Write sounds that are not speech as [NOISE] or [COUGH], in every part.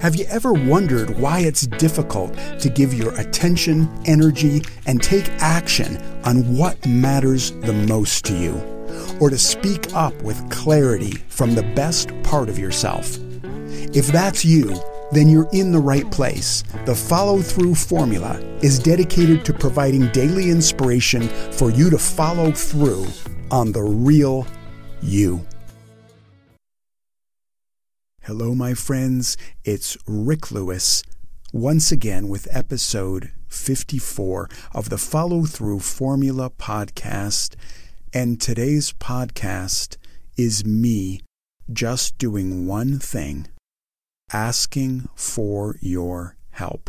Have you ever wondered why it's difficult to give your attention, energy, and take action on what matters the most to you? Or to speak up with clarity from the best part of yourself? If that's you, then you're in the right place. The follow through formula is dedicated to providing daily inspiration for you to follow through on the real you. Hello, my friends. It's Rick Lewis once again with episode 54 of the Follow Through Formula podcast. And today's podcast is me just doing one thing asking for your help.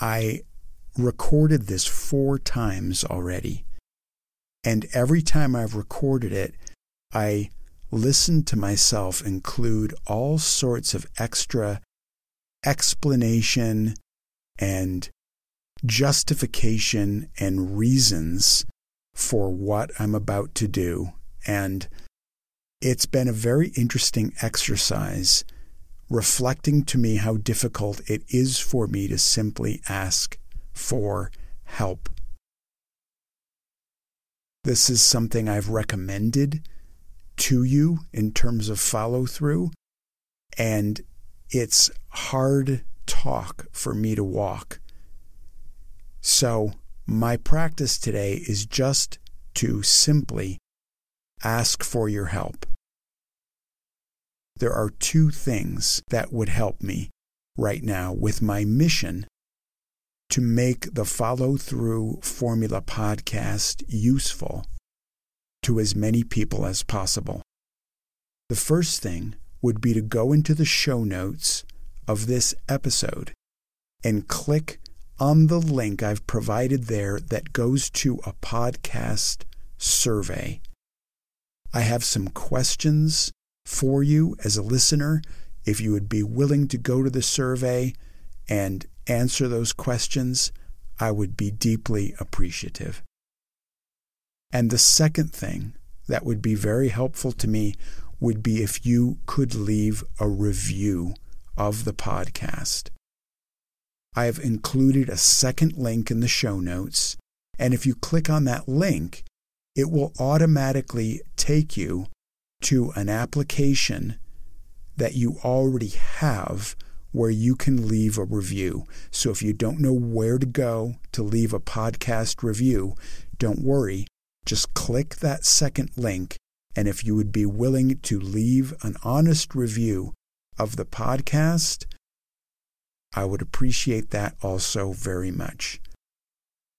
I recorded this four times already. And every time I've recorded it, I listen to myself include all sorts of extra explanation and justification and reasons for what I'm about to do. And it's been a very interesting exercise reflecting to me how difficult it is for me to simply ask for help. This is something I've recommended to you in terms of follow through. And it's hard talk for me to walk. So, my practice today is just to simply ask for your help. There are two things that would help me right now with my mission to make the Follow Through Formula podcast useful to as many people as possible. The first thing would be to go into the show notes of this episode and click on the link I've provided there that goes to a podcast survey. I have some questions for you as a listener. If you would be willing to go to the survey and answer those questions, I would be deeply appreciative. And the second thing that would be very helpful to me would be if you could leave a review of the podcast. I have included a second link in the show notes, and if you click on that link, it will automatically take you to an application that you already have where you can leave a review. So if you don't know where to go to leave a podcast review, don't worry. Just click that second link, and if you would be willing to leave an honest review of the podcast, I would appreciate that also very much.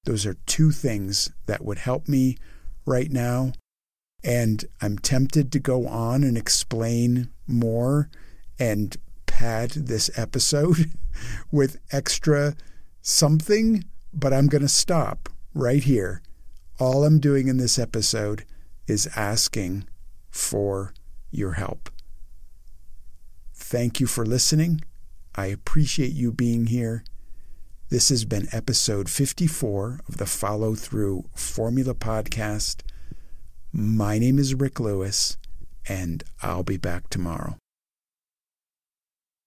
Those are two things that would help me right now. And I'm tempted to go on and explain more and pad this episode [LAUGHS] with extra something, but I'm going to stop right here all I'm doing in this episode is asking for your help. Thank you for listening. I appreciate you being here. This has been episode 54 of the Follow Through Formula Podcast. My name is Rick Lewis, and I'll be back tomorrow.